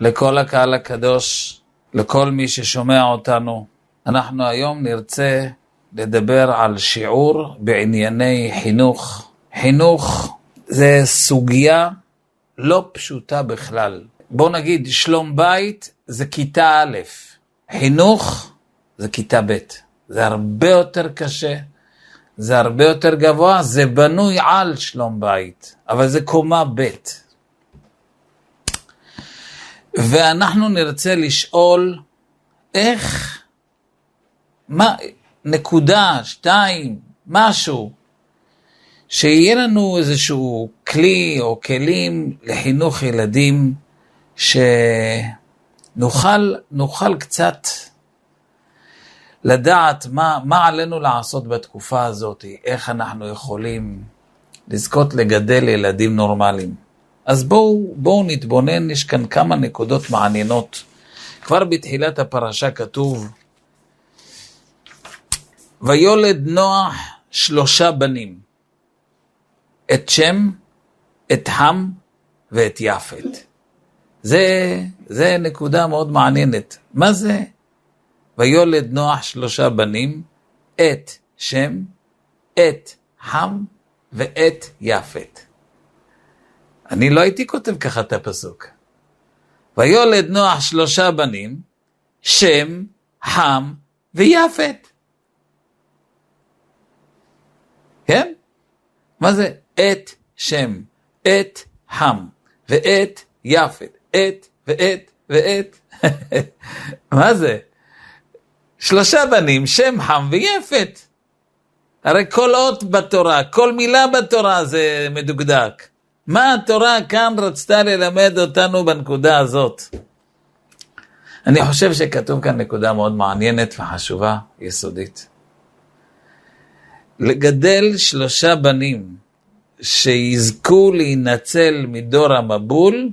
לכל הקהל הקדוש, לכל מי ששומע אותנו. אנחנו היום נרצה לדבר על שיעור בענייני חינוך. חינוך זה סוגיה לא פשוטה בכלל. בוא נגיד, שלום בית זה כיתה א', חינוך זה כיתה ב'. זה הרבה יותר קשה, זה הרבה יותר גבוה, זה בנוי על שלום בית, אבל זה קומה ב'. ואנחנו נרצה לשאול איך, מה, נקודה, שתיים, משהו, שיהיה לנו איזשהו כלי או כלים לחינוך ילדים, שנוכל נוכל קצת לדעת מה, מה עלינו לעשות בתקופה הזאת, איך אנחנו יכולים לזכות לגדל ילדים נורמליים. אז בואו בוא נתבונן, יש כאן כמה נקודות מעניינות. כבר בתחילת הפרשה כתוב, ויולד נוח שלושה בנים, את שם, את חם ואת יפת. זה, זה נקודה מאוד מעניינת. מה זה? ויולד נוח שלושה בנים, את שם, את חם ואת יפת. אני לא הייתי כותב ככה את הפסוק. ויולד נוח שלושה בנים, שם, חם ויפת. כן? מה זה את שם, את חם, ואת יפת, את ואת ואת. מה זה? שלושה בנים, שם חם ויפת. הרי כל אות בתורה, כל מילה בתורה זה מדוקדק. מה התורה כאן רצתה ללמד אותנו בנקודה הזאת? אני חושב שכתוב כאן נקודה מאוד מעניינת וחשובה, יסודית. לגדל שלושה בנים שיזכו להינצל מדור המבול,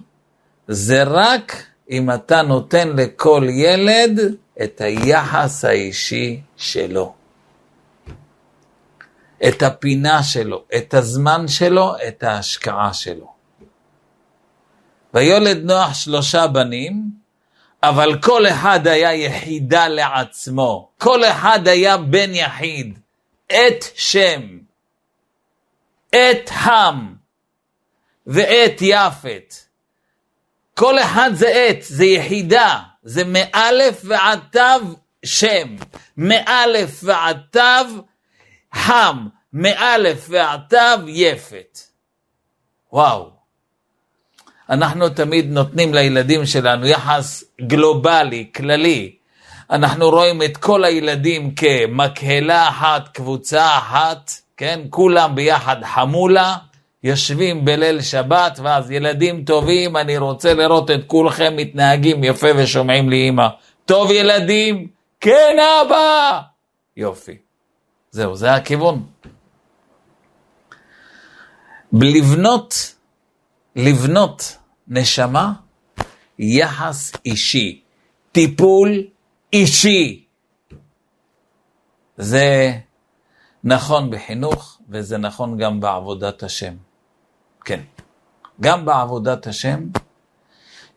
זה רק אם אתה נותן לכל ילד את היחס האישי שלו. את הפינה שלו, את הזמן שלו, את ההשקעה שלו. ויולד נוח שלושה בנים, אבל כל אחד היה יחידה לעצמו. כל אחד היה בן יחיד. את שם, את חם ואת יפת. כל אחד זה את, זה יחידה, זה מאלף ועד תו שם, מאלף ועד תו חם, מאלף ועד תו יפת. וואו. אנחנו תמיד נותנים לילדים שלנו יחס גלובלי, כללי. אנחנו רואים את כל הילדים כמקהלה אחת, קבוצה אחת, כן? כולם ביחד חמולה, יושבים בליל שבת, ואז ילדים טובים, אני רוצה לראות את כולכם מתנהגים יפה ושומעים לי אמא. טוב ילדים? כן אבא! יופי. זהו, זה הכיוון. לבנות, לבנות נשמה, יחס אישי, טיפול אישי. זה נכון בחינוך וזה נכון גם בעבודת השם. כן, גם בעבודת השם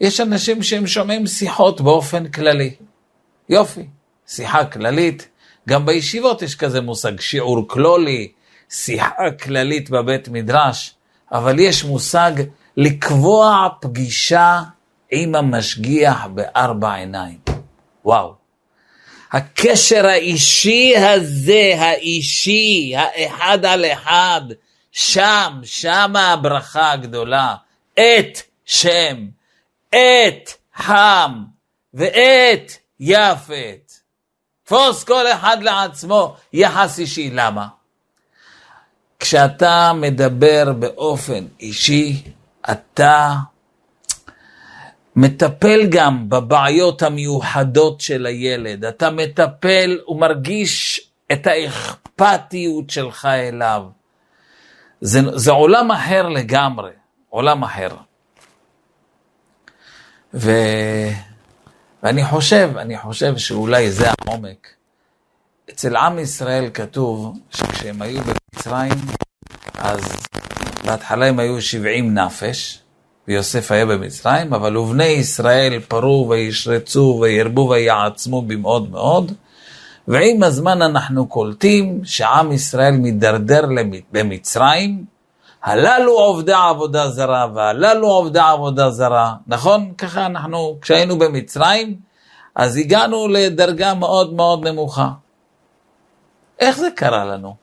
יש אנשים שהם שומעים שיחות באופן כללי. יופי, שיחה כללית, גם בישיבות יש כזה מושג, שיעור כלולי, שיחה כללית בבית מדרש, אבל יש מושג לקבוע פגישה עם המשגיח בארבע עיניים. וואו. הקשר האישי הזה, האישי, האחד על אחד, שם, שמה הברכה הגדולה. את שם, את חם ואת יפת. תפוס כל אחד לעצמו יחס אישי. למה? כשאתה מדבר באופן אישי, אתה מטפל גם בבעיות המיוחדות של הילד. אתה מטפל ומרגיש את האכפתיות שלך אליו. זה, זה עולם אחר לגמרי, עולם אחר. ו... ואני חושב, אני חושב שאולי זה העומק. אצל עם ישראל כתוב שכשהם היו במצרים, אז בהתחלה הם היו 70 נפש, ויוסף היה במצרים, אבל ובני ישראל פרו וישרצו וירבו ויעצמו במאוד מאוד, ועם הזמן אנחנו קולטים שעם ישראל מידרדר במצרים, הללו עובדי עבודה זרה והללו עובדי עבודה זרה, נכון? ככה אנחנו, כשהיינו במצרים, אז הגענו לדרגה מאוד מאוד נמוכה. איך זה קרה לנו?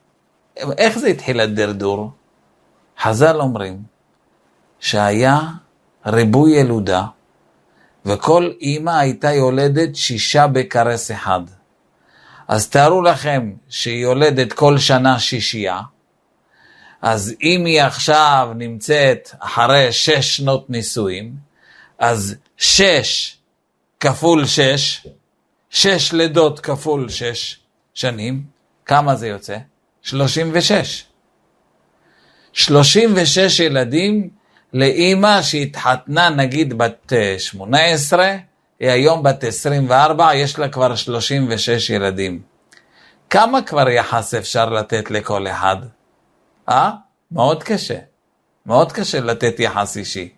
איך זה התחיל הדרדור? חז"ל אומרים שהיה ריבוי ילודה, וכל אימא הייתה יולדת שישה בכרס אחד. אז תארו לכם שהיא יולדת כל שנה שישייה, אז אם היא עכשיו נמצאת אחרי שש שנות נישואים, אז שש כפול שש, שש לידות כפול שש שנים, כמה זה יוצא? שלושים ושש. שלושים ושש ילדים לאימא שהתחתנה נגיד בת שמונה עשרה, היא היום בת 24, יש לה כבר 36 ילדים. כמה כבר יחס אפשר לתת לכל אחד? אה? מאוד קשה. מאוד קשה לתת יחס אישי.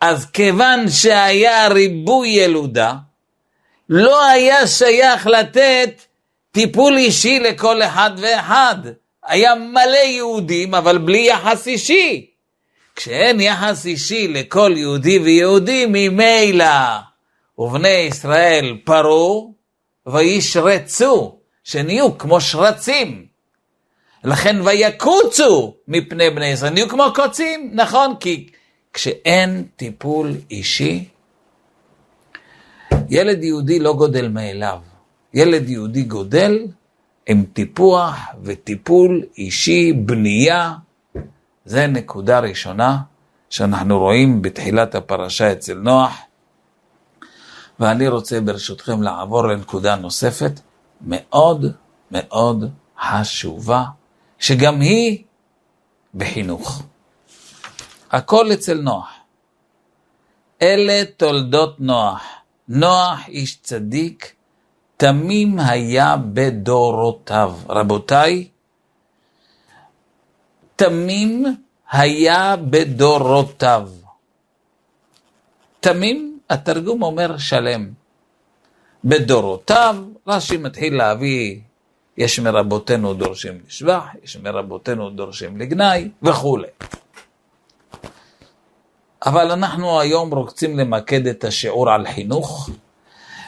אז כיוון שהיה ריבוי ילודה, לא היה שייך לתת טיפול אישי לכל אחד ואחד. היה מלא יהודים, אבל בלי יחס אישי. כשאין יחס אישי לכל יהודי ויהודי, ממילא ובני ישראל פרו וישרצו, שנהיו כמו שרצים. לכן ויקוצו מפני בני ישראל, נהיו כמו קוצים, נכון? כי כשאין טיפול אישי, ילד יהודי לא גודל מאליו. ילד יהודי גודל עם טיפוח וטיפול אישי, בנייה. זה נקודה ראשונה שאנחנו רואים בתחילת הפרשה אצל נוח. ואני רוצה ברשותכם לעבור לנקודה נוספת מאוד מאוד חשובה, שגם היא בחינוך. הכל אצל נוח. אלה תולדות נוח. נוח איש צדיק, תמים היה בדורותיו. רבותיי, תמים היה בדורותיו. תמים, התרגום אומר שלם. בדורותיו, רש"י מתחיל להביא, יש מרבותינו דורשים לשבח, יש מרבותינו דורשים לגנאי וכולי. אבל אנחנו היום רוצים למקד את השיעור על חינוך,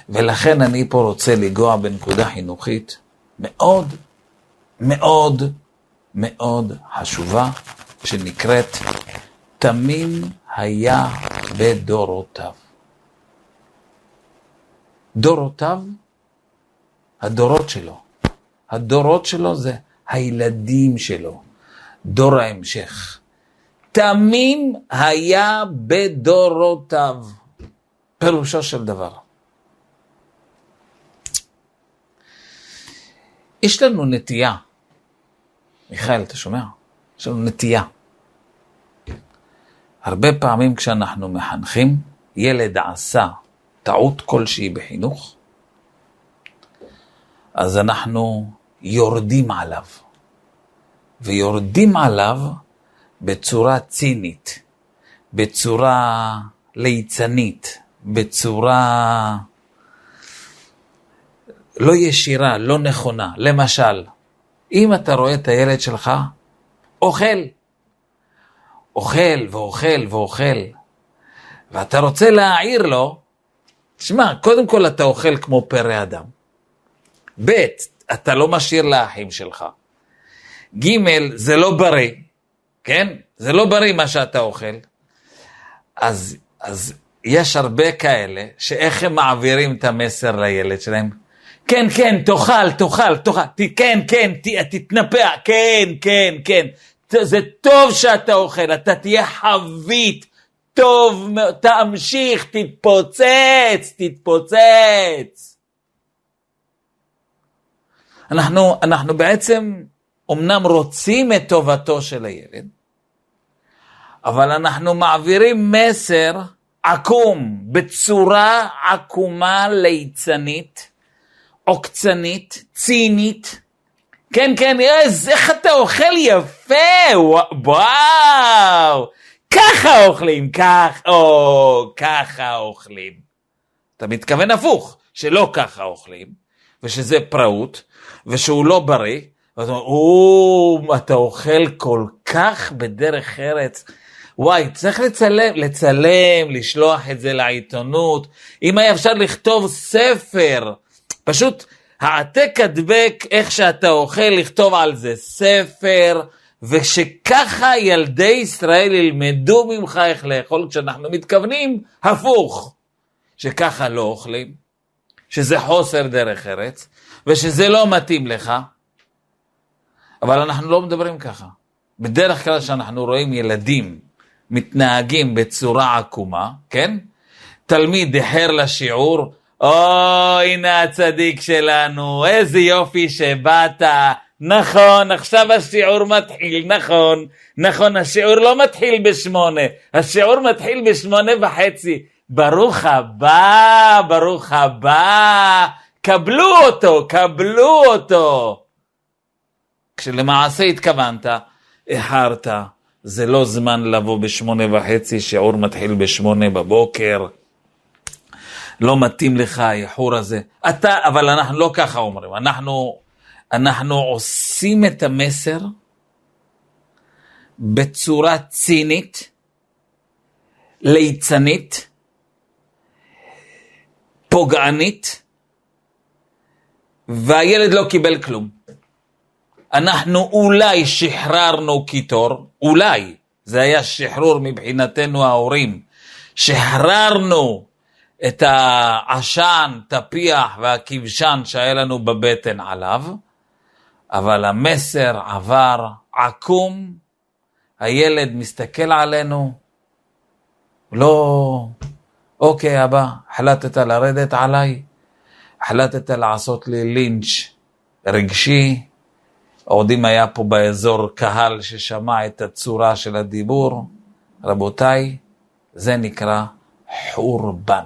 ולכן אני פה רוצה לנגוע בנקודה חינוכית מאוד מאוד מאוד חשובה, שנקראת תמים היה בדורותיו. דורותיו, הדורות שלו. הדורות שלו זה הילדים שלו, דור ההמשך. תמים היה בדורותיו. פירושו של דבר. יש לנו נטייה, מיכאל, אתה שומע? יש לנו נטייה. הרבה פעמים כשאנחנו מחנכים, ילד עשה טעות כלשהי בחינוך, אז אנחנו יורדים עליו. ויורדים עליו בצורה צינית, בצורה ליצנית, בצורה לא ישירה, לא נכונה. למשל, אם אתה רואה את הילד שלך אוכל, אוכל ואוכל ואוכל, ואתה רוצה להעיר לו, תשמע, קודם כל אתה אוכל כמו פרא אדם. ב', אתה לא משאיר לאחים שלך. ג', זה לא בריא. כן? זה לא בריא מה שאתה אוכל. אז, אז יש הרבה כאלה, שאיך הם מעבירים את המסר לילד שלהם? כן, כן, תאכל, תאכל, תאכל, כן, כן, ת, תתנפח, כן, כן, כן. זה טוב שאתה אוכל, אתה תהיה חבית, טוב, תמשיך, תתפוצץ, תתפוצץ. אנחנו, אנחנו בעצם אמנם רוצים את טובתו של הילד, אבל אנחנו מעבירים מסר עקום, בצורה עקומה ליצנית, עוקצנית, צינית. כן, כן, איזה, איך אתה אוכל יפה, וואו, ככה אוכלים, כך, או, ככה אוכלים. אתה מתכוון הפוך, שלא ככה אוכלים, ושזה פראות, ושהוא לא בריא, ואתה אומר, או, אתה אוכל כל כך בדרך ארץ. וואי, צריך לצלם, לצלם, לשלוח את זה לעיתונות. אם היה אפשר לכתוב ספר, פשוט העתק הדבק איך שאתה אוכל, לכתוב על זה ספר, ושככה ילדי ישראל ילמדו ממך איך לאכול, כשאנחנו מתכוונים הפוך, שככה לא אוכלים, שזה חוסר דרך ארץ, ושזה לא מתאים לך, אבל אנחנו לא מדברים ככה. בדרך כלל כשאנחנו רואים ילדים מתנהגים בצורה עקומה, כן? תלמיד איחר לשיעור, או, הנה הצדיק שלנו, איזה יופי שבאת. נכון, עכשיו השיעור מתחיל, נכון, נכון, השיעור לא מתחיל בשמונה, השיעור מתחיל בשמונה וחצי. ברוך הבא, ברוך הבא, קבלו אותו, קבלו אותו. כשלמעשה התכוונת, איחרת, זה לא זמן לבוא בשמונה וחצי, שיעור מתחיל בשמונה בבוקר. לא מתאים לך האיחור הזה. אתה, אבל אנחנו לא ככה אומרים, אנחנו, אנחנו עושים את המסר בצורה צינית, ליצנית, פוגענית, והילד לא קיבל כלום. אנחנו אולי שחררנו קיטור, אולי, זה היה שחרור מבחינתנו ההורים, שחררנו את העשן, תפיח והכבשן שהיה לנו בבטן עליו, אבל המסר עבר עקום, הילד מסתכל עלינו, לא, אוקיי אבא, החלטת לרדת עליי, החלטת לעשות לי לינץ' רגשי, עוד אם היה פה באזור קהל ששמע את הצורה של הדיבור, רבותיי, זה נקרא חורבן.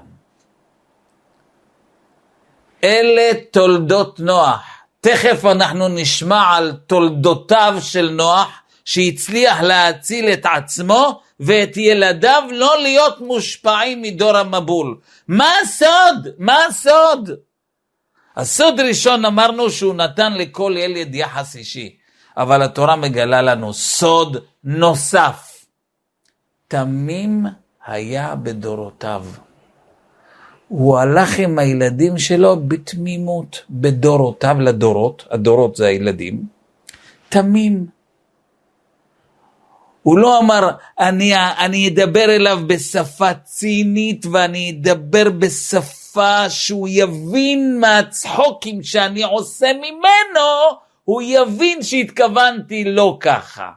אלה תולדות נוח. תכף אנחנו נשמע על תולדותיו של נוח, שהצליח להציל את עצמו ואת ילדיו לא להיות מושפעים מדור המבול. מה הסוד? מה הסוד? הסוד ראשון אמרנו שהוא נתן לכל ילד יחס אישי, אבל התורה מגלה לנו סוד נוסף. תמים היה בדורותיו. הוא הלך עם הילדים שלו בתמימות, בדורותיו לדורות, הדורות זה הילדים, תמים. הוא לא אמר, אני, אני אדבר אליו בשפה צינית ואני אדבר בשפה שהוא יבין מהצחוקים שאני עושה ממנו, הוא יבין שהתכוונתי לא ככה.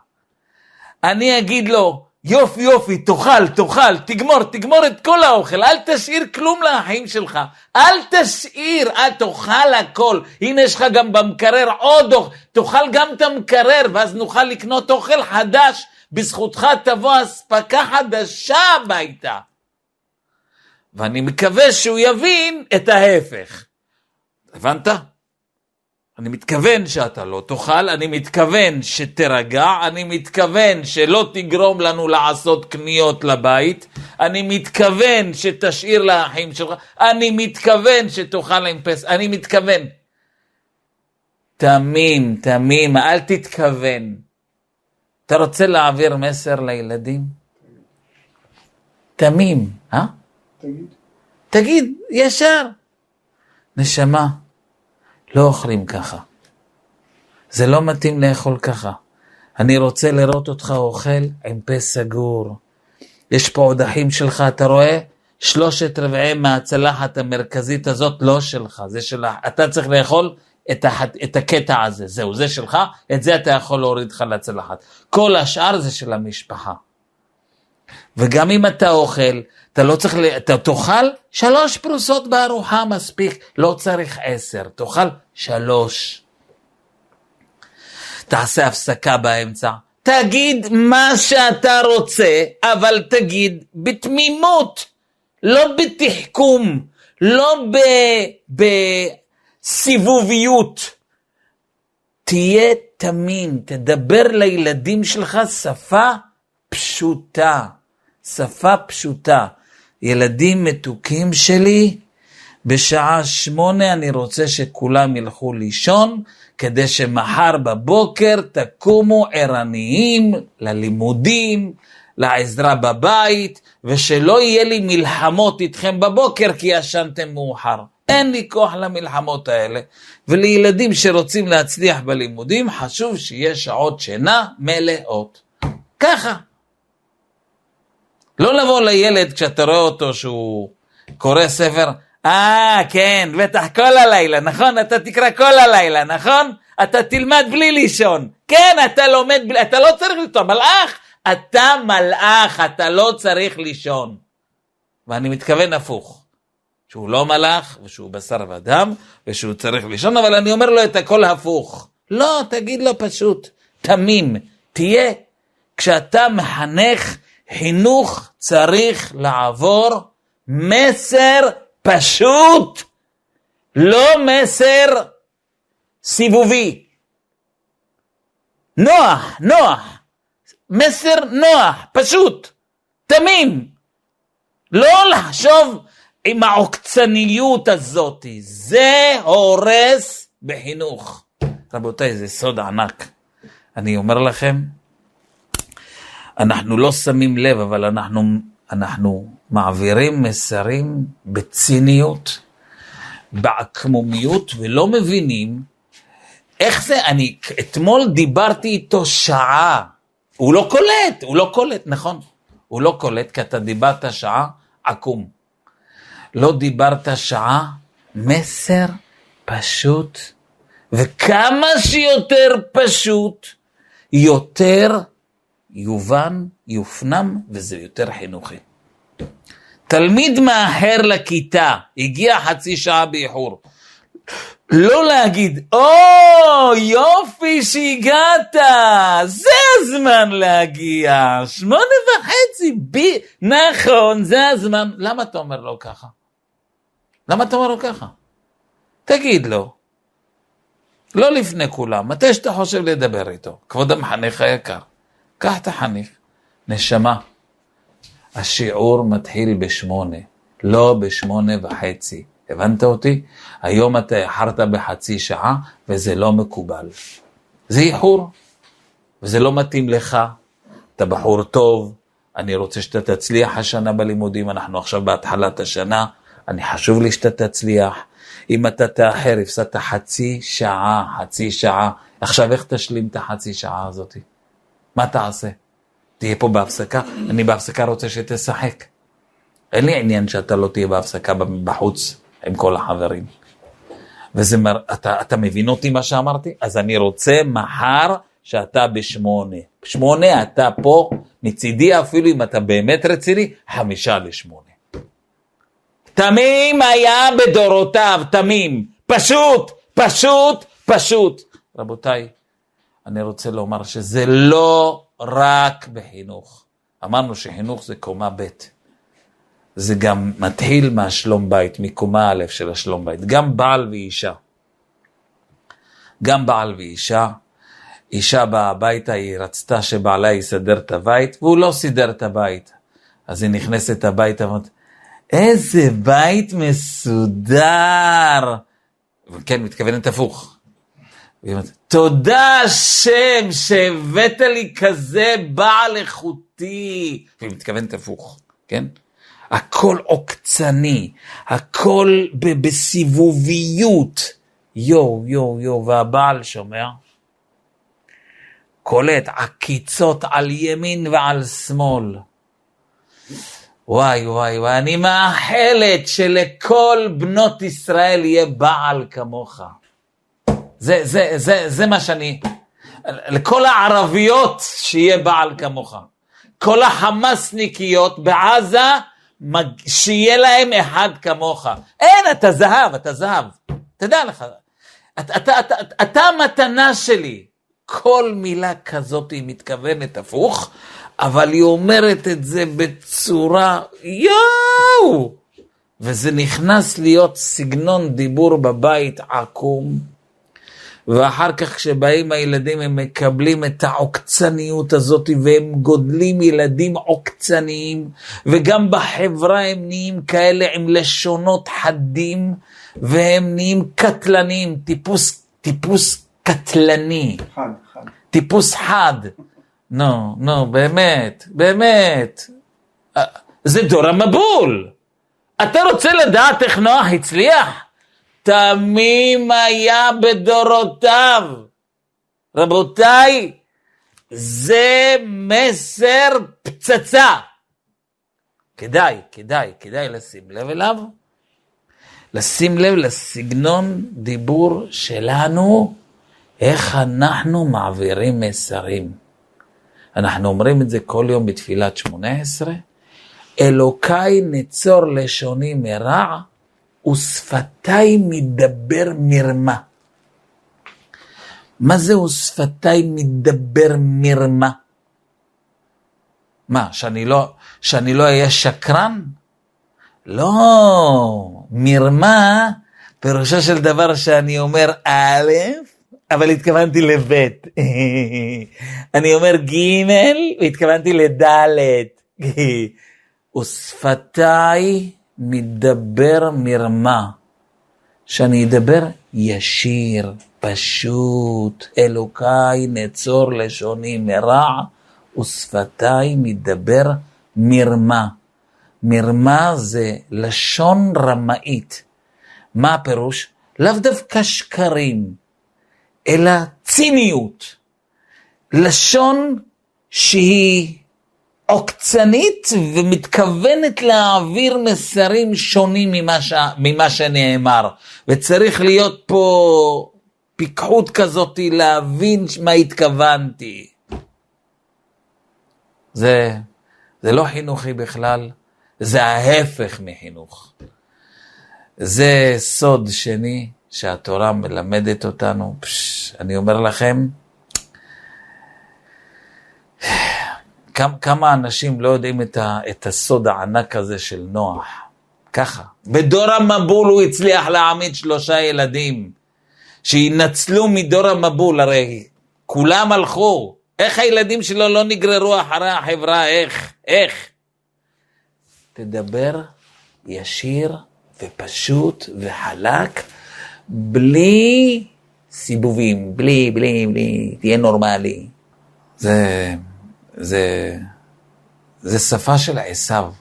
אני אגיד לו, יופי יופי, תאכל, תאכל, תגמור, תגמור את כל האוכל, אל תשאיר כלום לאחים שלך, אל תשאיר, אל תאכל הכל, הנה יש לך גם במקרר עוד אוכל, תאכל גם את המקרר, ואז נוכל לקנות אוכל חדש, בזכותך תבוא אספקה חדשה הביתה. ואני מקווה שהוא יבין את ההפך. הבנת? אני מתכוון שאתה לא תאכל, אני מתכוון שתירגע, אני מתכוון שלא תגרום לנו לעשות קניות לבית, אני מתכוון שתשאיר לאחים שלך, אני מתכוון שתאכל עם פס... אני מתכוון. תמים, תמים, אל תתכוון. אתה רוצה להעביר מסר לילדים? תמים, אה? תגיד. תגיד, ישר. נשמה. לא אוכלים ככה. זה לא מתאים לאכול ככה. אני רוצה לראות אותך אוכל עם פה סגור. יש פה עוד אחים שלך, אתה רואה? שלושת רבעי מהצלחת המרכזית הזאת לא שלך, זה שלך. אתה צריך לאכול את, הח... את הקטע הזה, זהו, זה שלך, את זה אתה יכול להוריד לך לצלחת. כל השאר זה של המשפחה. וגם אם אתה אוכל, אתה לא צריך, אתה תאכל שלוש פרוסות בארוחה מספיק, לא צריך עשר, תאכל שלוש. תעשה הפסקה באמצע, תגיד מה שאתה רוצה, אבל תגיד בתמימות, לא בתחכום, לא בסיבוביות. תהיה תמים, תדבר לילדים שלך שפה פשוטה. שפה פשוטה. ילדים מתוקים שלי, בשעה שמונה אני רוצה שכולם ילכו לישון, כדי שמחר בבוקר תקומו ערניים ללימודים, לעזרה בבית, ושלא יהיה לי מלחמות איתכם בבוקר כי ישנתם מאוחר. אין לי כוח למלחמות האלה. ולילדים שרוצים להצליח בלימודים, חשוב שיהיה שעות שינה מלאות. ככה. לא לבוא לילד כשאתה רואה אותו שהוא קורא ספר, אה, כן, בטח כל הלילה, נכון? אתה תקרא כל הלילה, נכון? אתה תלמד בלי לישון. כן, אתה לומד, בלי, אתה לא צריך לישון, מלאך, אתה מלאך, אתה לא צריך לישון. ואני מתכוון הפוך. שהוא לא מלאך, ושהוא בשר ודם, ושהוא צריך לישון, אבל אני אומר לו את הכל הפוך. לא, תגיד לו פשוט, תמים, תהיה. כשאתה מחנך, חינוך צריך לעבור מסר פשוט, לא מסר סיבובי. נוח, נוח, מסר נוח, פשוט, תמים. לא לחשוב עם העוקצניות הזאת, זה הורס בחינוך. רבותיי, זה סוד ענק. אני אומר לכם, אנחנו לא שמים לב, אבל אנחנו, אנחנו מעבירים מסרים בציניות, בעקמומיות, ולא מבינים איך זה, אני אתמול דיברתי איתו שעה, הוא לא קולט, הוא לא קולט, נכון, הוא לא קולט, כי אתה דיברת שעה עקום. לא דיברת שעה, מסר פשוט, וכמה שיותר פשוט, יותר יובן, יופנם, וזה יותר חינוכי. תלמיד מאחר לכיתה, הגיע חצי שעה באיחור. לא להגיד, או, יופי שהגעת, זה הזמן להגיע, שמונה וחצי, בי, נכון, זה הזמן. למה אתה אומר לו ככה? למה אתה אומר לו ככה? תגיד לו, לא לפני כולם, מתי שאתה חושב לדבר איתו, כבוד המחנך היקר, קח את החניך, נשמה, השיעור מתחיל בשמונה, לא בשמונה וחצי. הבנת אותי? היום אתה איחרת בחצי שעה וזה לא מקובל. זה איחור, וזה לא מתאים לך. אתה בחור טוב, אני רוצה שאתה תצליח השנה בלימודים, אנחנו עכשיו בהתחלת השנה, אני חשוב לי שאתה תצליח. אם אתה תאחר, הפסדת חצי שעה, חצי שעה. עכשיו איך תשלים את החצי שעה הזאת? מה תעשה? תהיה פה בהפסקה? אני בהפסקה רוצה שתשחק. אין לי עניין שאתה לא תהיה בהפסקה בחוץ עם כל החברים. וזה, מר... אתה, אתה מבין אותי מה שאמרתי? אז אני רוצה מחר שאתה בשמונה. בשמונה אתה פה, מצידי אפילו אם אתה באמת רציני, חמישה לשמונה. תמים היה בדורותיו, תמים. פשוט, פשוט, פשוט. רבותיי, אני רוצה לומר שזה לא רק בחינוך. אמרנו שחינוך זה קומה ב'. זה גם מתחיל מהשלום בית, מקומה א' של השלום בית. גם בעל ואישה. גם בעל ואישה. אישה באה הביתה, היא רצתה שבעלה יסדר את הבית, והוא לא סידר את הבית. אז היא נכנסת הביתה ואומרת, איזה בית מסודר. כן, מתכוונת הפוך. והיא אומרת, תודה השם שהבאת לי כזה בעל איכותי. והיא מתכוונת הפוך, כן? הכל עוקצני, הכל בסיבוביות. יואו, יואו, יואו, והבעל שומע? קולט עקיצות על ימין ועל שמאל. וואי, וואי, וואי, אני מאחלת שלכל בנות ישראל יהיה בעל כמוך. זה, זה, זה, זה מה שאני... לכל הערביות שיהיה בעל כמוך. כל החמאסניקיות בעזה, שיהיה להם אחד כמוך. אין, אתה זהב, אתה זהב. תדע לך, אתה, אתה, אתה, אתה המתנה שלי. כל מילה כזאת היא מתכוונת הפוך, אבל היא אומרת את זה בצורה, יואו! וזה נכנס להיות סגנון דיבור בבית עקום. ואחר כך כשבאים הילדים הם מקבלים את העוקצניות הזאת והם גודלים ילדים עוקצניים וגם בחברה הם נהיים כאלה עם לשונות חדים והם נהיים קטלניים, טיפוס, טיפוס קטלני, חד, חד. טיפוס חד. נו, נו, באמת, באמת. אה, זה דור המבול. אתה רוצה לדעת איך נוח הצליח? תמים היה בדורותיו. רבותיי, זה מסר פצצה. כדאי, כדאי, כדאי לשים לב אליו. לשים לב לסגנון דיבור שלנו, איך אנחנו מעבירים מסרים. אנחנו אומרים את זה כל יום בתפילת שמונה עשרה. אלוקיי נצור לשוני מרע, ושפתיי מדבר מרמה. מה זה ושפתיי מדבר מרמה? מה, שאני לא, שאני לא אהיה שקרן? לא, מרמה פירושו של דבר שאני אומר א', אבל התכוונתי לב'. אני אומר ג' והתכוונתי לד'. ושפתיי מדבר מרמה, שאני אדבר ישיר, פשוט, אלוקיי נצור לשוני מרע, ושפתיי מדבר מרמה. מרמה זה לשון רמאית. מה הפירוש? לאו דווקא שקרים, אלא ציניות. לשון שהיא עוקצנית ומתכוונת להעביר מסרים שונים ממה, ש... ממה שנאמר. וצריך להיות פה פיקחות כזאת להבין מה התכוונתי. זה, זה לא חינוכי בכלל, זה ההפך מחינוך. זה סוד שני שהתורה מלמדת אותנו. פש, אני אומר לכם, כמה, כמה אנשים לא יודעים את, ה, את הסוד הענק הזה של נוח. ככה. בדור המבול הוא הצליח להעמיד שלושה ילדים שינצלו מדור המבול, הרי כולם הלכו. איך הילדים שלו לא נגררו אחרי החברה? איך? איך? תדבר ישיר ופשוט וחלק, בלי סיבובים, בלי, בלי, בלי, תהיה נורמלי. זה, זה, זה שפה של עשיו,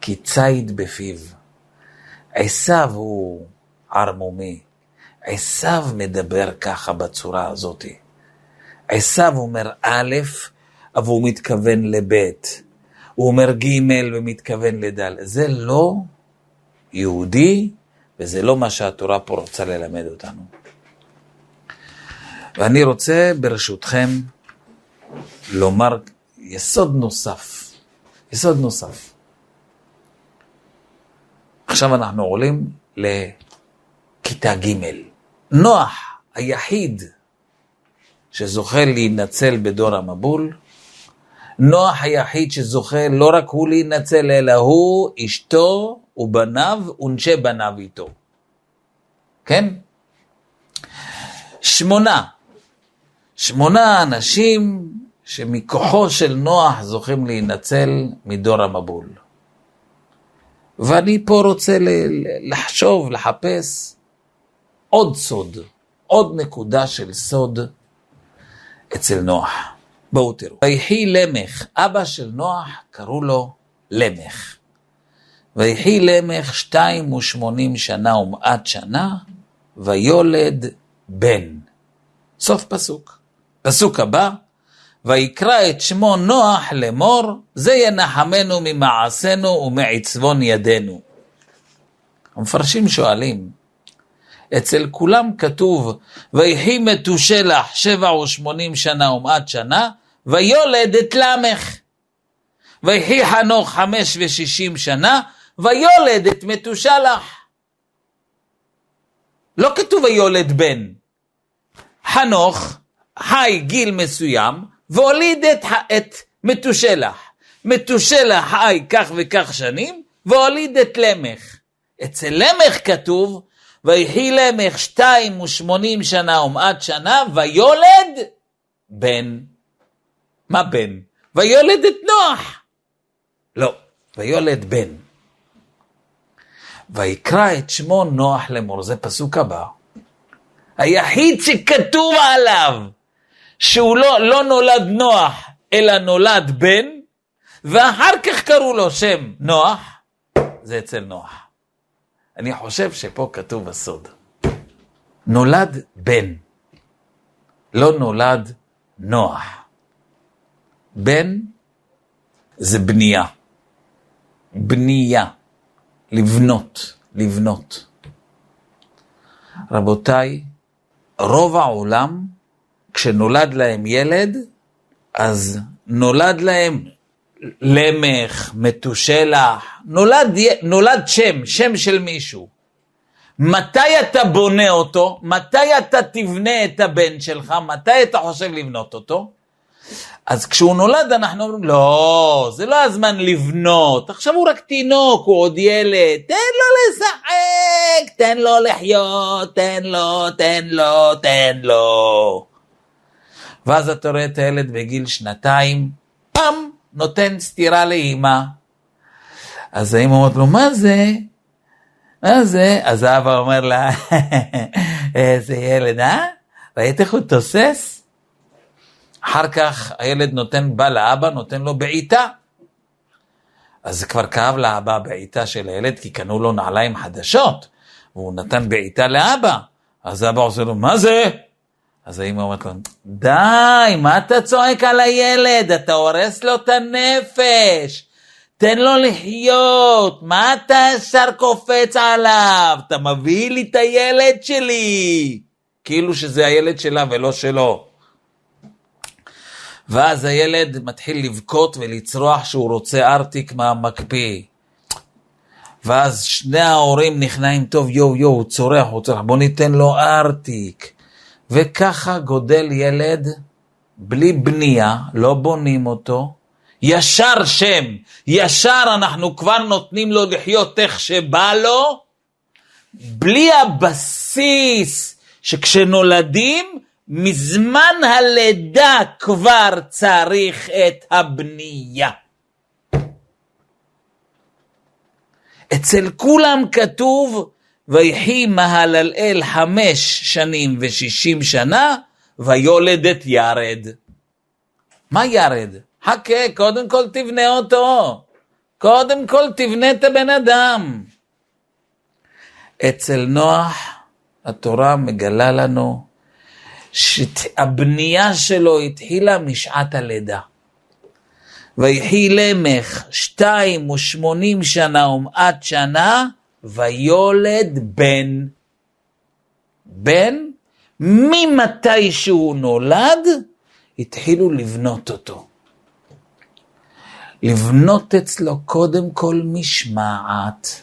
כי ציד בפיו. עשיו הוא ערמומי, עשיו מדבר ככה בצורה הזאת. עשיו אומר א', אבל הוא מתכוון לב'. הוא אומר ג' ומתכוון לד'. זה לא יהודי, וזה לא מה שהתורה פה רוצה ללמד אותנו. ואני רוצה, ברשותכם, לומר יסוד נוסף. יסוד נוסף. עכשיו אנחנו עולים לכיתה ג'. נוח היחיד שזוכה להינצל בדור המבול, נוח היחיד שזוכה לא רק הוא להינצל, אלא הוא, אשתו ובניו ונשי בניו איתו. כן? שמונה. שמונה אנשים שמכוחו של נוח זוכים להינצל מדור המבול. ואני פה רוצה לחשוב, לחפש עוד סוד, עוד נקודה של סוד אצל נוח. בואו תראו. ויחי למך, אבא של נוח קראו לו למך. ויחי למך שתיים ושמונים שנה ומעט שנה, ויולד בן. סוף פסוק. פסוק הבא, ויקרא את שמו נוח לאמור, זה ינחמנו ממעשינו ומעצבון ידינו. המפרשים שואלים, אצל כולם כתוב, ויהי מתושלח שבע ושמונים שנה ומעט שנה, ויולד את למך. ויהי חנוך חמש ושישים שנה, ויולד את מתושלח. לא כתוב ויולד בן. חנוך חי גיל מסוים, והוליד את, את מתושלח. מתושלח חי כך וכך שנים, והוליד את למך. אצל למך כתוב, ויחי למך שתיים ושמונים שנה ומעט שנה, ויולד בן. מה בן? ויולד את נוח. לא, ויולד בן. ויקרא את שמו נוח לאמור, זה פסוק הבא. היחיד שכתוב עליו שהוא לא, לא נולד נוח, אלא נולד בן, ואחר כך קראו לו שם נוח, זה אצל נוח. אני חושב שפה כתוב הסוד. נולד בן, לא נולד נוח. בן זה בנייה. בנייה. לבנות, לבנות. רבותיי, רוב העולם, כשנולד להם ילד, אז נולד להם למך, מתושלח, נולד, נולד שם, שם של מישהו. מתי אתה בונה אותו? מתי אתה תבנה את הבן שלך? מתי אתה חושב לבנות אותו? אז כשהוא נולד אנחנו אומרים, לא, זה לא הזמן לבנות, עכשיו הוא רק תינוק, הוא עוד ילד, תן לו לשחק, תן לו לחיות, תן לו, תן לו, תן לו. ואז אתה רואה את הילד בגיל שנתיים, פעם, נותן סטירה לאימא. אז האמא אומרת לו, מה זה? מה זה? אז האבא אומר לה, איזה ילד, אה? ראית איך הוא תוסס? אחר כך הילד נותן, בא לאבא, נותן לו בעיטה. אז זה כבר כאב לאבא בעיטה של הילד, כי קנו לו נעליים חדשות, והוא נתן בעיטה לאבא. אז אבא עושה לו, מה זה? אז האמא אומרת לו, די, מה אתה צועק על הילד? אתה הורס לו את הנפש. תן לו לחיות, מה אתה ישר קופץ עליו? אתה מביא לי את הילד שלי. כאילו שזה הילד שלה ולא שלו. ואז הילד מתחיל לבכות ולצרוח שהוא רוצה ארטיק מהמקפיא. ואז שני ההורים נכנעים, טוב, יואו, יואו, הוא צורח, הוא צורח, בוא ניתן לו ארטיק. וככה גודל ילד בלי בנייה, לא בונים אותו, ישר שם, ישר אנחנו כבר נותנים לו לחיות איך שבא לו, בלי הבסיס שכשנולדים, מזמן הלידה כבר צריך את הבנייה. אצל כולם כתוב, ויחי מהללאל חמש שנים ושישים שנה, ויולד את ירד. מה ירד? חכה, קודם כל תבנה אותו. קודם כל תבנה את הבן אדם. אצל נוח התורה מגלה לנו שהבנייה שלו התחילה משעת הלידה. ויחי למך שתיים ושמונים שנה ומעט שנה, ויולד בן. בן, ממתי שהוא נולד, התחילו לבנות אותו. לבנות אצלו קודם כל משמעת.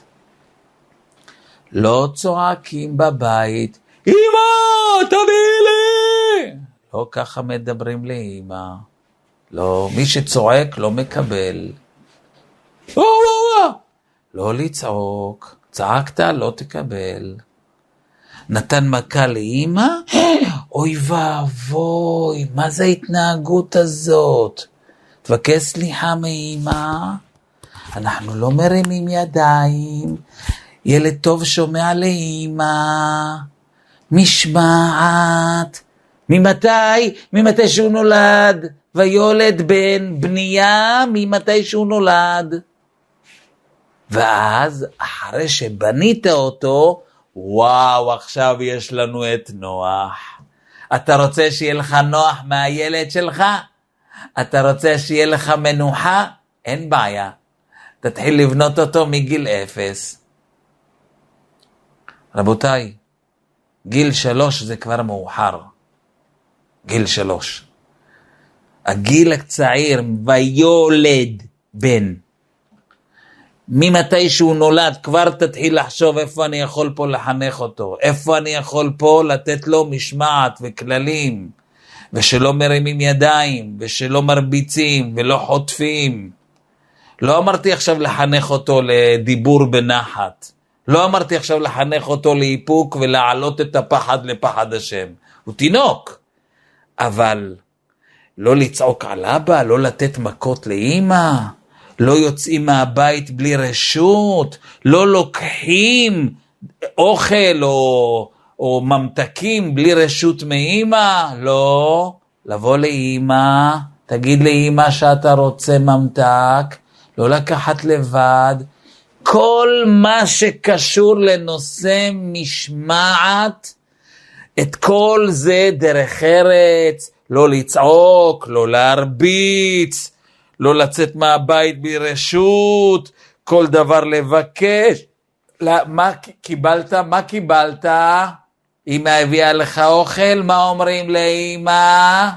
לא צועקים בבית, אמא, תביאי לי! לא ככה מדברים לאמא. לא, מי שצועק לא מקבל. לא לצעוק, צעקת, לא תקבל. נתן מכה לאימא? אוי ואבוי, מה זה ההתנהגות הזאת? תבקש סליחה מאימא, אנחנו לא מרימים ידיים, ילד טוב שומע לאימא, משמעת. ממתי? ממתי שהוא נולד. ויולד בן בנייה ממתי שהוא נולד. ואז, אחרי שבנית אותו, וואו, עכשיו יש לנו את נוח. אתה רוצה שיהיה לך נוח מהילד שלך? אתה רוצה שיהיה לך מנוחה? אין בעיה. תתחיל לבנות אותו מגיל אפס. רבותיי, גיל שלוש זה כבר מאוחר. גיל שלוש. הגיל הצעיר, ויולד בן. ממתי שהוא נולד, כבר תתחיל לחשוב איפה אני יכול פה לחנך אותו, איפה אני יכול פה לתת לו משמעת וכללים, ושלא מרימים ידיים, ושלא מרביצים, ולא חוטפים. לא אמרתי עכשיו לחנך אותו לדיבור בנחת, לא אמרתי עכשיו לחנך אותו לאיפוק ולהעלות את הפחד לפחד השם. הוא תינוק. אבל לא לצעוק על אבא, לא לתת מכות לאימא, לא יוצאים מהבית בלי רשות, לא לוקחים אוכל או, או ממתקים בלי רשות מאימא, לא. לבוא לאימא, תגיד לאימא שאתה רוצה ממתק, לא לקחת לבד. כל מה שקשור לנושא משמעת, את כל זה דרך ארץ, לא לצעוק, לא להרביץ, לא לצאת מהבית ברשות, כל דבר לבקש. لا, מה קיבלת? מה קיבלת? אמא הביאה לך אוכל, מה אומרים לאמא?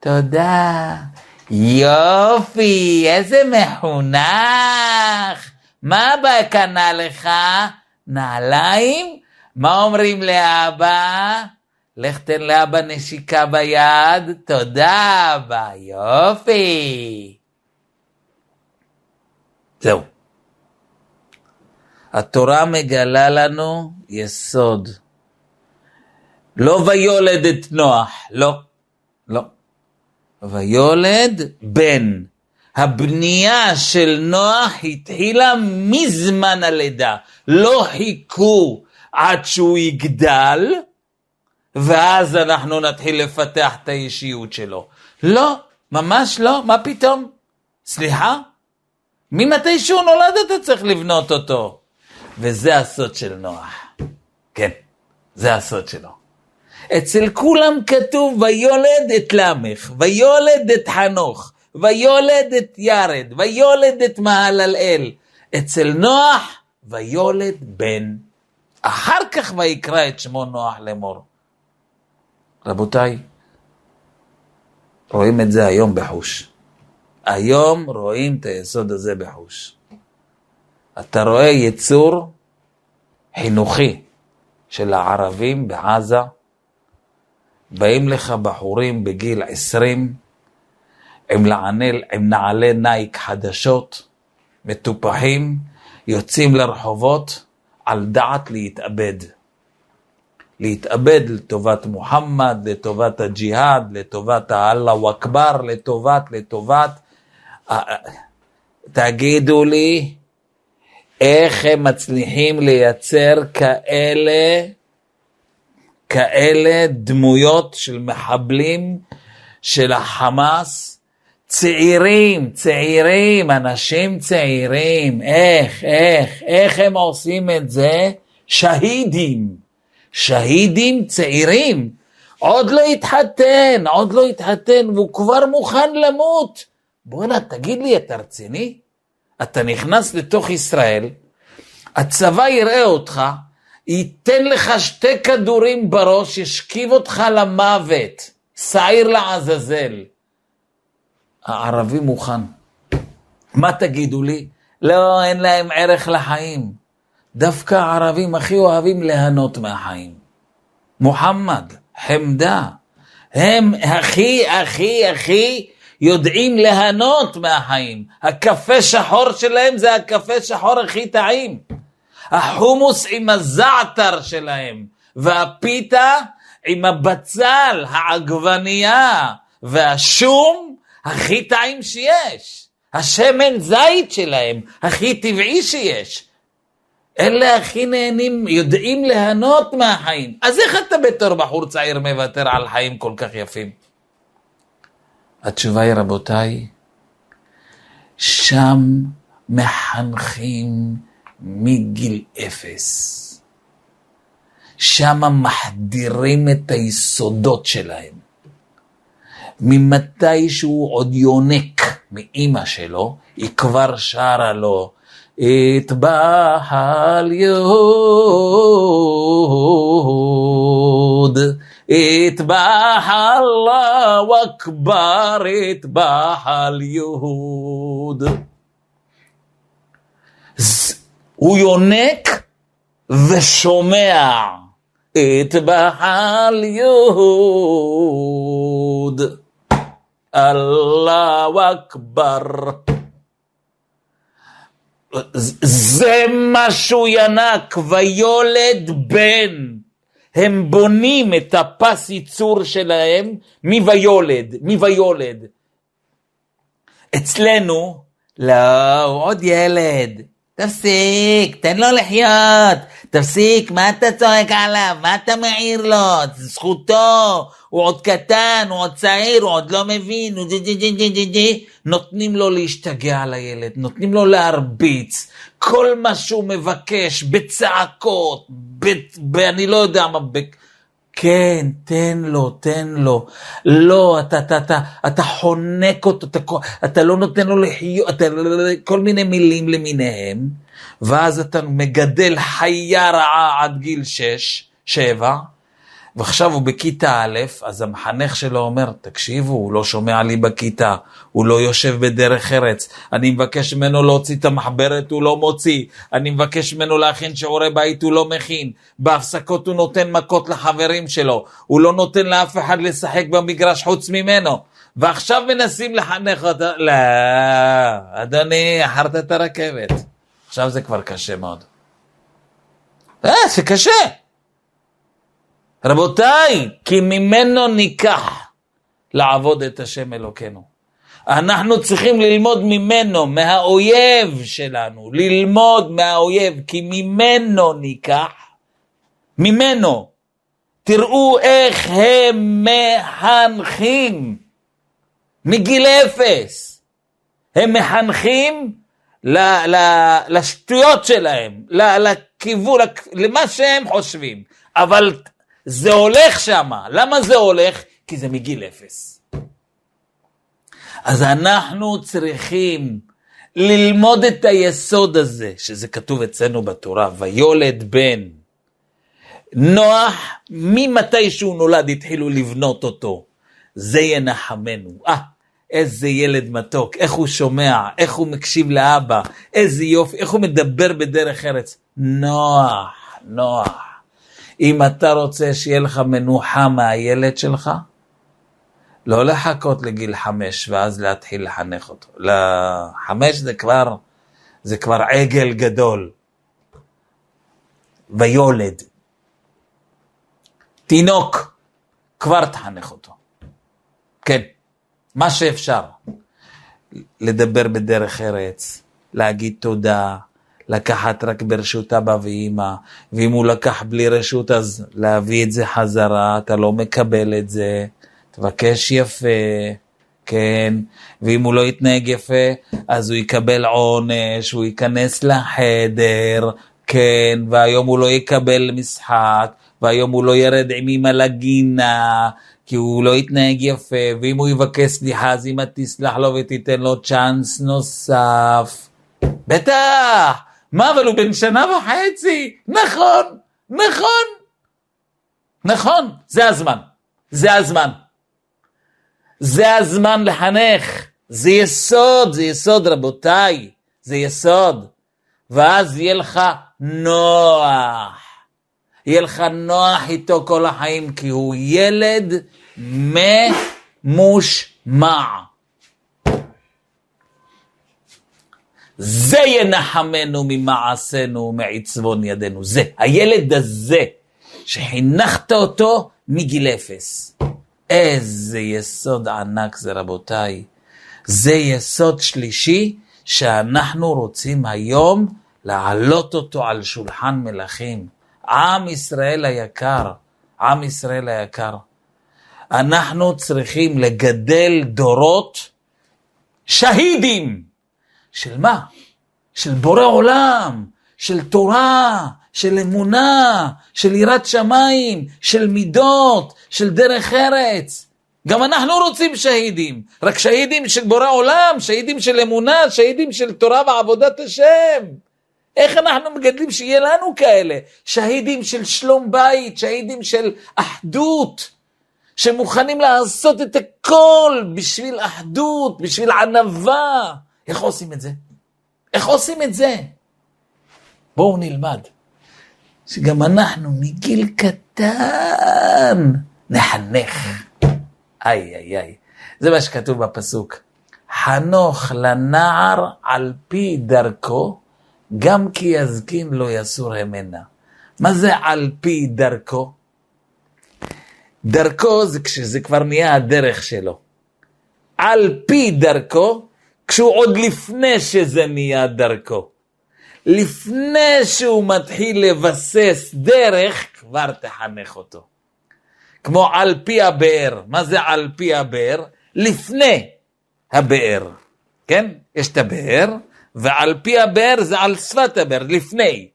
תודה. יופי, איזה מחונך. מה אבא קנה לך? נעליים? מה אומרים לאבא? לך תן לאבא נשיקה ביד, תודה אבא, יופי. זהו. התורה מגלה לנו יסוד. לא ויולד את נוח, לא, לא. ויולד בן. הבנייה של נוח התחילה מזמן הלידה. לא חיכו עד שהוא יגדל, ואז אנחנו נתחיל לפתח את האישיות שלו. לא, ממש לא, מה פתאום? סליחה? ממתי שהוא נולד אתה צריך לבנות אותו. וזה הסוד של נוח. כן, זה הסוד שלו. אצל כולם כתוב ויולד את למך, ויולד את חנוך, ויולד את ירד, ויולד את מהללאל. אצל נוח, ויולד בן. אחר כך ויקרא את שמו נוח לאמור. רבותיי, רואים את זה היום בחוש. היום רואים את היסוד הזה בחוש. אתה רואה יצור חינוכי של הערבים בעזה, באים לך בחורים בגיל עשרים עם, לענל, עם נעלי נייק חדשות, מטופחים, יוצאים לרחובות על דעת להתאבד. להתאבד לטובת מוחמד, לטובת הג'יהאד, לטובת האללה אכבר, לטובת, לטובת. תגידו לי, איך הם מצליחים לייצר כאלה, כאלה דמויות של מחבלים של החמאס, צעירים, צעירים, אנשים צעירים, איך, איך, איך הם עושים את זה? שהידים, שהידים צעירים, עוד לא התחתן, עוד לא התחתן, והוא כבר מוכן למות. בואנה, תגיד לי, אתה רציני? אתה נכנס לתוך ישראל, הצבא יראה אותך, ייתן לך שתי כדורים בראש, ישכיב אותך למוות, שעיר לעזאזל. הערבי מוכן. מה תגידו לי? לא, אין להם ערך לחיים. דווקא הערבים הכי אוהבים ליהנות מהחיים. מוחמד, חמדה, הם הכי הכי הכי יודעים ליהנות מהחיים. הקפה שחור שלהם זה הקפה שחור הכי טעים. החומוס עם הזעתר שלהם, והפיתה עם הבצל, העגבנייה, והשום הכי טעים שיש. השמן זית שלהם הכי טבעי שיש. אלה הכי נהנים, יודעים ליהנות מהחיים. אז איך אתה בתור בחור צעיר מוותר על חיים כל כך יפים? התשובה היא, רבותיי, שם מחנכים מגיל אפס. שם מחדירים את היסודות שלהם. ממתי שהוא עוד יונק מאימא שלו, היא כבר שרה לו, אטבח על יהוד, אטבח אללה אכבר, אטבח על יהוד. הוא יונק ושומע, אטבח על יהוד. אללה אכבר. זה מה שהוא ינק, ויולד בן. הם בונים את הפס ייצור שלהם מוויולד, מוויולד. אצלנו, לא, הוא עוד ילד. תפסיק, תן לו לחיות. תפסיק, מה אתה צועק עליו? מה אתה מעיר לו? זכותו, הוא עוד קטן, הוא עוד צעיר, הוא עוד לא מבין, הוא ג'י. נותנים לו להשתגע על הילד, נותנים לו להרביץ. כל מה שהוא מבקש, בצעקות, ב... ב... אני לא יודע מה, ב... כן, תן לו, תן לו. לא, אתה, אתה, אתה, אתה חונק אותו, אתה, אתה לא נותן לו לחיות, אתה, כל מיני מילים למיניהם, ואז אתה מגדל חיה רעה עד גיל שש, שבע, ועכשיו הוא בכיתה א', אז המחנך שלו אומר, תקשיבו, הוא לא שומע לי בכיתה, הוא לא יושב בדרך ארץ, אני מבקש ממנו להוציא את המחברת, הוא לא מוציא, אני מבקש ממנו להכין שיעורי בית, הוא לא מכין, בהפסקות הוא נותן מכות לחברים שלו, הוא לא נותן לאף אחד לשחק במגרש חוץ ממנו, ועכשיו מנסים לחנך אותו, לא, אדוני, אחרת את הרכבת. עכשיו זה כבר קשה מאוד. אה, זה קשה. רבותיי, כי ממנו ניקח לעבוד את השם אלוקינו. אנחנו צריכים ללמוד ממנו, מהאויב שלנו, ללמוד מהאויב, כי ממנו ניקח, ממנו. תראו איך הם מחנכים מגיל אפס. הם מחנכים ל- ל- לשטויות שלהם, ל- לכיוון, למה שהם חושבים. אבל זה הולך שם. למה זה הולך? כי זה מגיל אפס. אז אנחנו צריכים ללמוד את היסוד הזה, שזה כתוב אצלנו בתורה, ויולד בן. נוח, ממתי שהוא נולד התחילו לבנות אותו. זה ינחמנו. אה, איזה ילד מתוק, איך הוא שומע, איך הוא מקשיב לאבא, איזה יופי, איך הוא מדבר בדרך ארץ. נוח, נוח. אם אתה רוצה שיהיה לך מנוחה מהילד שלך, לא לחכות לגיל חמש ואז להתחיל לחנך אותו. לחמש זה כבר, זה כבר עגל גדול. ויולד. תינוק, כבר תחנך אותו. כן, מה שאפשר. לדבר בדרך ארץ, להגיד תודה, לקחת רק ברשות אבא ואימא, ואם הוא לקח בלי רשות אז להביא את זה חזרה, אתה לא מקבל את זה, תבקש יפה, כן, ואם הוא לא יתנהג יפה, אז הוא יקבל עונש, הוא ייכנס לחדר, כן, והיום הוא לא יקבל משחק, והיום הוא לא ירד עם אמא לגינה, כי הוא לא יתנהג יפה, ואם הוא יבקש סליחה, אז אמא תסלח לו ותיתן לו צ'אנס נוסף. בטח, מה, אבל הוא בן שנה וחצי? נכון, נכון, נכון, זה הזמן, זה הזמן. זה הזמן לחנך, זה יסוד, זה יסוד רבותיי, זה יסוד. ואז יהיה לך נוח, יהיה לך נוח איתו כל החיים, כי הוא ילד ממושמע. זה ינחמנו ממעשינו ומעצבון ידינו. זה, הילד הזה, שחינכת אותו מגיל אפס. איזה יסוד ענק זה רבותיי. זה יסוד שלישי שאנחנו רוצים היום להעלות אותו על שולחן מלכים. עם ישראל היקר, עם ישראל היקר. אנחנו צריכים לגדל דורות שהידים. של מה? של בורא עולם, של תורה, של אמונה, של יראת שמיים, של מידות, של דרך ארץ. גם אנחנו רוצים שהידים, רק שהידים של בורא עולם, שהידים של אמונה, שהידים של תורה ועבודת השם. איך אנחנו מגדלים שיהיה לנו כאלה? שהידים של שלום בית, שהידים של אחדות, שמוכנים לעשות את הכל בשביל אחדות, בשביל ענווה. איך עושים את זה? איך עושים את זה? בואו נלמד. שגם אנחנו מגיל קטן נחנך. איי איי איי. זה מה שכתוב בפסוק. חנוך לנער על פי דרכו, גם כי יזקין לא יסור המנה. מה זה על פי דרכו? דרכו זה כשזה כבר נהיה הדרך שלו. על פי דרכו, כשהוא עוד לפני שזה נהיה דרכו. לפני שהוא מתחיל לבסס דרך, כבר תחנך אותו. כמו על פי הבאר. מה זה על פי הבאר? לפני הבאר. כן? יש את הבאר, ועל פי הבאר זה על שפת הבאר, לפני.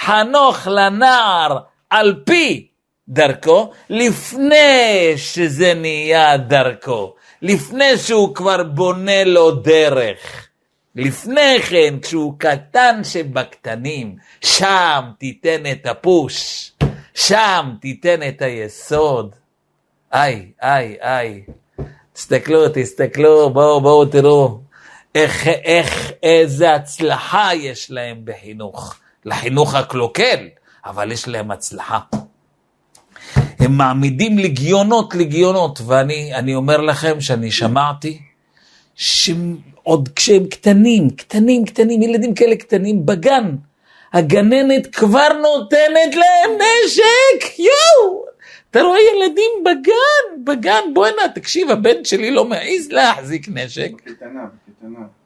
חנוך לנער על פי דרכו, לפני שזה נהיה דרכו, לפני שהוא כבר בונה לו דרך. לפני כן, כשהוא קטן שבקטנים, שם תיתן את הפוש, שם תיתן את היסוד. איי, איי, איי. תסתכלו, תסתכלו, בואו, בואו תראו איך, איך, איזה הצלחה יש להם בחינוך. לחינוך הקלוקל, אבל יש להם הצלחה. הם מעמידים לגיונות לגיונות, ואני אומר לכם שאני שמעתי שעוד כשהם קטנים, קטנים, קטנים, ילדים כאלה קטנים בגן, הגננת כבר נותנת להם נשק, יואו! אתה רואה ילדים בגן, בגן, בואנה, תקשיב, הבן שלי לא מעז להחזיק נשק. בקטנה,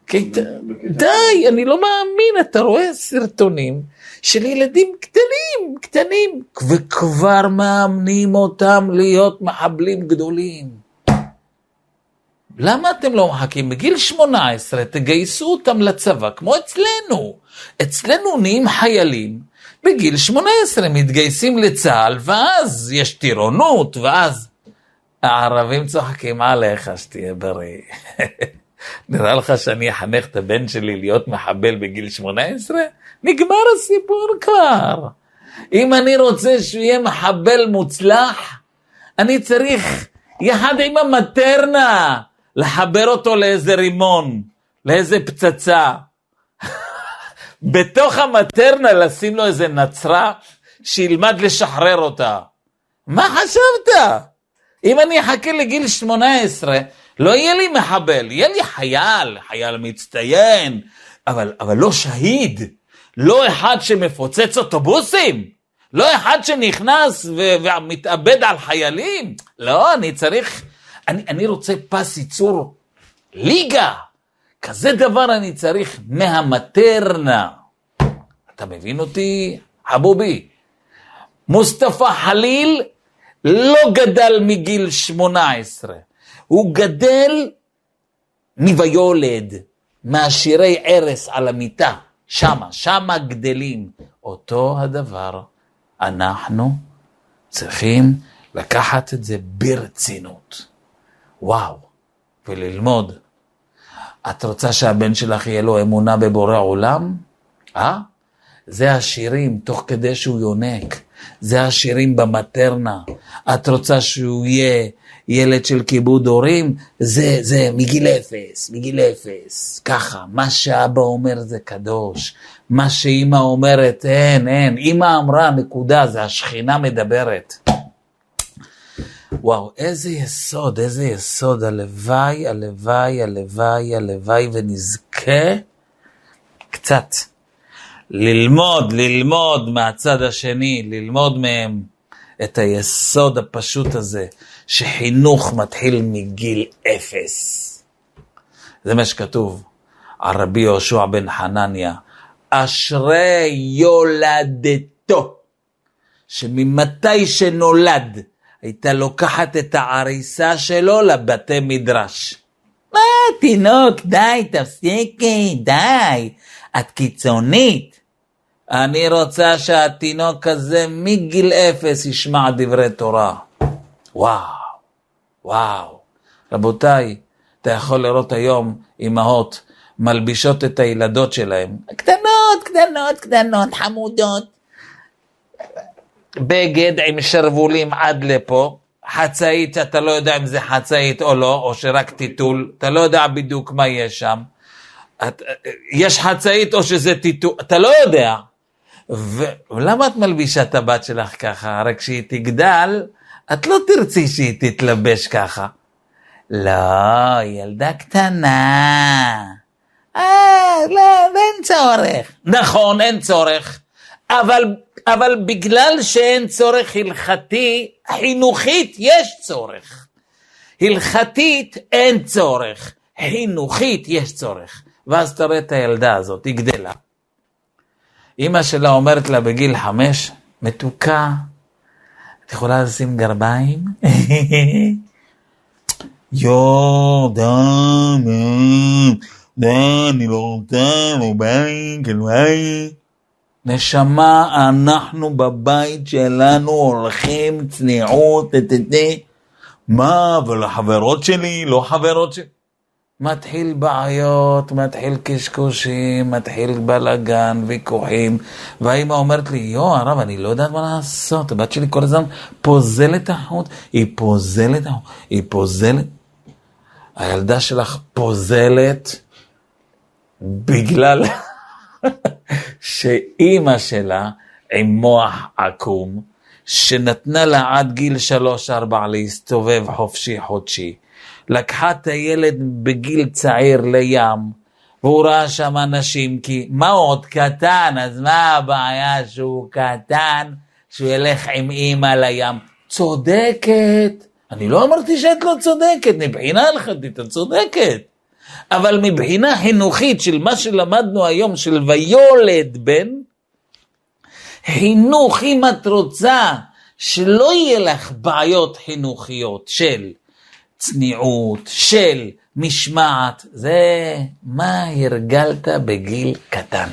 בקטנה. די, אני לא מאמין, אתה רואה סרטונים של ילדים קטנים, קטנים, וכבר מאמנים אותם להיות מחבלים גדולים. למה אתם לא מחכים? בגיל 18 תגייסו אותם לצבא, כמו אצלנו. אצלנו נהיים חיילים, בגיל 18 מתגייסים לצה"ל, ואז יש טירונות, ואז הערבים צוחקים עליך שתהיה בריא. נראה לך שאני אחנך את הבן שלי להיות מחבל בגיל 18? נגמר הסיפור כבר. אם אני רוצה שהוא יהיה מחבל מוצלח, אני צריך יחד עם המטרנה לחבר אותו לאיזה רימון, לאיזה פצצה. בתוך המטרנה לשים לו איזה נצרה, שילמד לשחרר אותה. מה חשבת? אם אני אחכה לגיל 18, לא יהיה לי מחבל, יהיה לי חייל, חייל מצטיין, אבל, אבל לא שהיד, לא אחד שמפוצץ אוטובוסים, לא אחד שנכנס ו- ומתאבד על חיילים, לא, אני צריך, אני, אני רוצה פס ייצור ליגה, כזה דבר אני צריך מהמטרנה. אתה מבין אותי, חבובי? מוסטפא חליל לא גדל מגיל 18. הוא גדל מויולד, מעשירי ערש על המיטה, שמה, שמה גדלים. אותו הדבר, אנחנו צריכים לקחת את זה ברצינות. וואו, וללמוד. את רוצה שהבן שלך יהיה לו אמונה בבורא עולם? אה? זה השירים תוך כדי שהוא יונק, זה השירים במטרנה. את רוצה שהוא יהיה ילד של כיבוד הורים? זה, זה מגיל אפס, מגיל אפס. ככה, מה שאבא אומר זה קדוש, מה שאימא אומרת אין, אין. אימא אמרה, נקודה, זה השכינה מדברת. וואו, איזה יסוד, איזה יסוד, הלוואי, הלוואי, הלוואי, הלוואי, ונזכה קצת. ללמוד, ללמוד מהצד השני, ללמוד מהם את היסוד הפשוט הזה, שחינוך מתחיל מגיל אפס. זה מה שכתוב על רבי יהושע בן חנניה, אשרי יולדתו, שממתי שנולד הייתה לוקחת את העריסה שלו לבתי מדרש. מה, תינוק, די, תפסיקי, די, את קיצונית. אני רוצה שהתינוק הזה מגיל אפס ישמע דברי תורה. וואו, וואו. רבותיי, אתה יכול לראות היום אמהות מלבישות את הילדות שלהם, קטנות, קטנות, קטנות, חמודות. בגד עם שרוולים עד לפה, חצאית, אתה לא יודע אם זה חצאית או לא, או שרק טיטול, אתה לא יודע בדיוק מה יש שם. את, יש חצאית או שזה טיטול, אתה לא יודע. ולמה את מלבישה את הבת שלך ככה? הרי כשהיא תגדל, את לא תרצי שהיא תתלבש ככה. לא, ילדה קטנה. אה, לא, אין צורך. נכון, אין צורך. אבל, אבל בגלל שאין צורך הלכתי, חינוכית יש צורך. הלכתית אין צורך, חינוכית יש צורך. ואז תראה את הילדה הזאת, היא גדלה. אימא שלה אומרת לה בגיל חמש, מתוקה, את יכולה לשים גרביים? יואו, די, די, אני לא רוצה, לא ביי, כן ביי. נשמה, אנחנו בבית שלנו הולכים צניעות. מה, אבל החברות שלי, לא חברות שלי. מתחיל בעיות, מתחיל קשקושים, מתחיל בלאגן, ויכוחים, והאימא אומרת לי, יו, הרב, אני לא יודעת מה לעשות, הבת שלי כל הזמן פוזלת החוט, היא פוזלת החוט, היא פוזלת. הילדה שלך פוזלת בגלל שאימא שלה עם מוח עקום, שנתנה לה עד גיל שלוש-ארבע להסתובב חופשי חודשי. לקחה את הילד בגיל צעיר לים, והוא ראה שם אנשים, כי מה הוא עוד קטן, אז מה הבעיה שהוא קטן, שהוא ילך עם אימא לים? צודקת. אני לא אמרתי שאת לא צודקת, מבחינה הלכתית את צודקת. אבל מבחינה חינוכית של מה שלמדנו היום, של ויולד בן, חינוך, אם את רוצה שלא יהיה לך בעיות חינוכיות של צניעות, של משמעת, זה מה הרגלת בגיל קטן.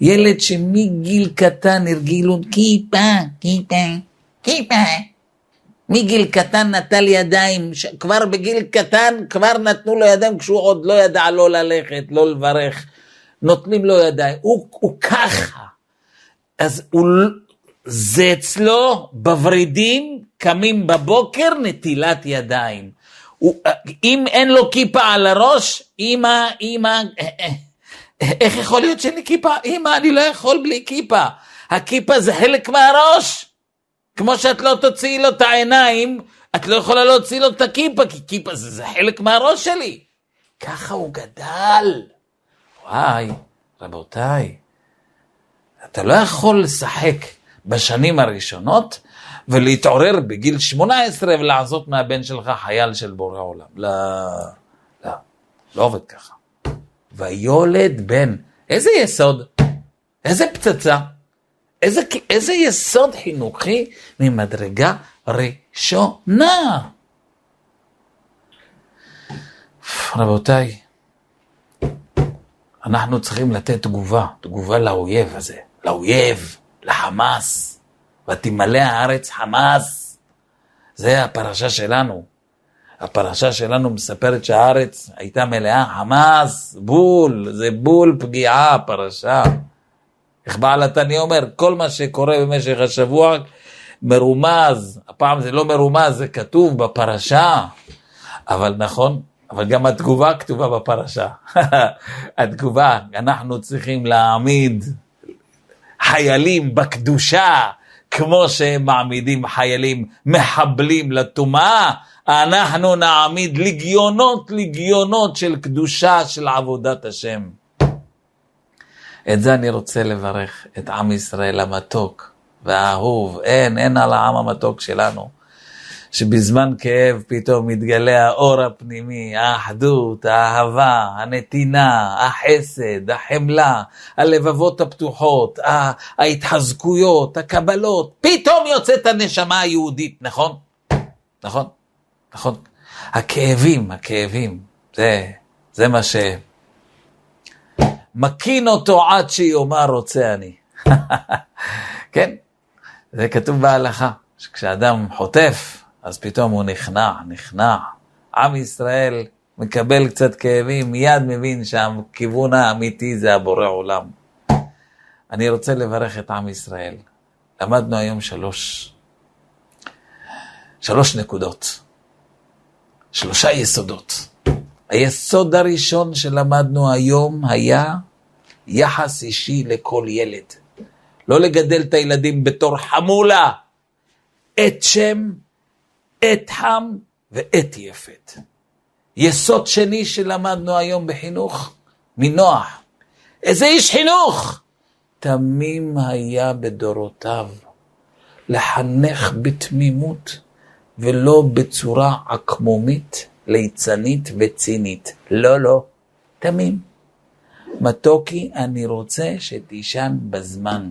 ילד שמגיל קטן הרגילו כיפה, כיפה, כיפה. מגיל קטן נטל ידיים, ש... כבר בגיל קטן כבר נתנו לו ידיים כשהוא עוד לא ידע לא ללכת, לא לברך, נותנים לו ידיים, הוא, הוא ככה. אז הוא, זה אצלו בוורידים, קמים בבוקר, נטילת ידיים. הוא, אם אין לו כיפה על הראש, אמא, אמא, איך יכול להיות שאין לי כיפה? אמא, אני לא יכול בלי כיפה. הכיפה זה חלק מהראש. כמו שאת לא תוציאי לו את העיניים, את לא יכולה להוציא לו את הכיפה, כי כיפה זה, זה חלק מהראש שלי. ככה הוא גדל. וואי, רבותיי, אתה לא יכול לשחק בשנים הראשונות ולהתעורר בגיל 18 ולעשות מהבן שלך חייל של בורא עולם. לא, לא, לא עובד ככה. ויולד בן, איזה יסוד? איזה פצצה? איזה, איזה יסוד חינוכי ממדרגה ראשונה. רבותיי, אנחנו צריכים לתת תגובה, תגובה לאויב הזה, לאויב, לחמאס, ותמלא הארץ חמאס. זה הפרשה שלנו. הפרשה שלנו מספרת שהארץ הייתה מלאה חמאס, בול, זה בול פגיעה, פרשה. איך בעל התניא אומר, כל מה שקורה במשך השבוע מרומז, הפעם זה לא מרומז, זה כתוב בפרשה, אבל נכון, אבל גם התגובה כתובה בפרשה. התגובה, אנחנו צריכים להעמיד חיילים בקדושה, כמו שהם מעמידים חיילים מחבלים לטומאה, אנחנו נעמיד לגיונות לגיונות של קדושה של עבודת השם. את זה אני רוצה לברך, את עם ישראל המתוק והאהוב. אין, אין על העם המתוק שלנו. שבזמן כאב פתאום מתגלה האור הפנימי, האחדות, האהבה, הנתינה, החסד, החמלה, הלבבות הפתוחות, ההתחזקויות, הקבלות, פתאום יוצאת הנשמה היהודית, נכון? נכון? נכון? הכאבים, הכאבים, זה, זה מה ש... מקין אותו עד שיאמר רוצה אני. כן, זה כתוב בהלכה, שכשאדם חוטף, אז פתאום הוא נכנע, נכנע. עם ישראל מקבל קצת כאבים, מיד מבין שהכיוון האמיתי זה הבורא עולם. אני רוצה לברך את עם ישראל. למדנו היום שלוש, שלוש נקודות, שלושה יסודות. היסוד הראשון שלמדנו היום היה יחס אישי לכל ילד. לא לגדל את הילדים בתור חמולה. את שם, את חם ואת יפת. יסוד שני שלמדנו היום בחינוך, מנוח. איזה איש חינוך! תמים היה בדורותיו לחנך בתמימות ולא בצורה עקמומית, ליצנית וצינית. לא, לא, תמים. מתוקי, אני רוצה שתישן בזמן.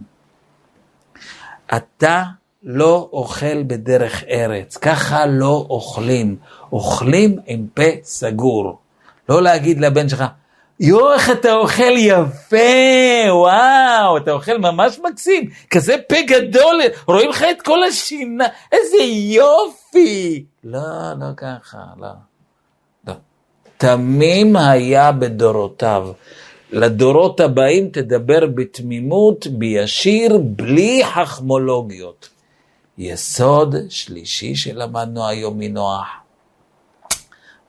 אתה לא אוכל בדרך ארץ, ככה לא אוכלים. אוכלים עם פה סגור. לא להגיד לבן שלך, יואו, איך אתה אוכל יפה, וואו, אתה אוכל ממש מקסים, כזה פה גדול, רואים לך את כל השינה, איזה יופי. לא, לא ככה, לא. לא. תמים היה בדורותיו. לדורות הבאים תדבר בתמימות, בישיר, בלי חכמולוגיות. יסוד שלישי שלמדנו היום מנוח.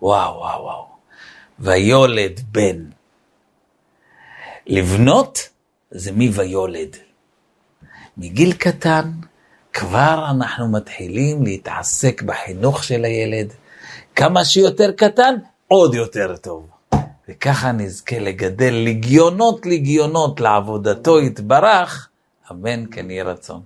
וואו, וואו, וואו. ויולד בן. לבנות זה מי ויולד. מגיל קטן כבר אנחנו מתחילים להתעסק בחינוך של הילד. כמה שיותר קטן, עוד יותר טוב. וככה נזכה לגדל לגיונות לגיונות לעבודתו יתברך, אמן כן יהי רצון.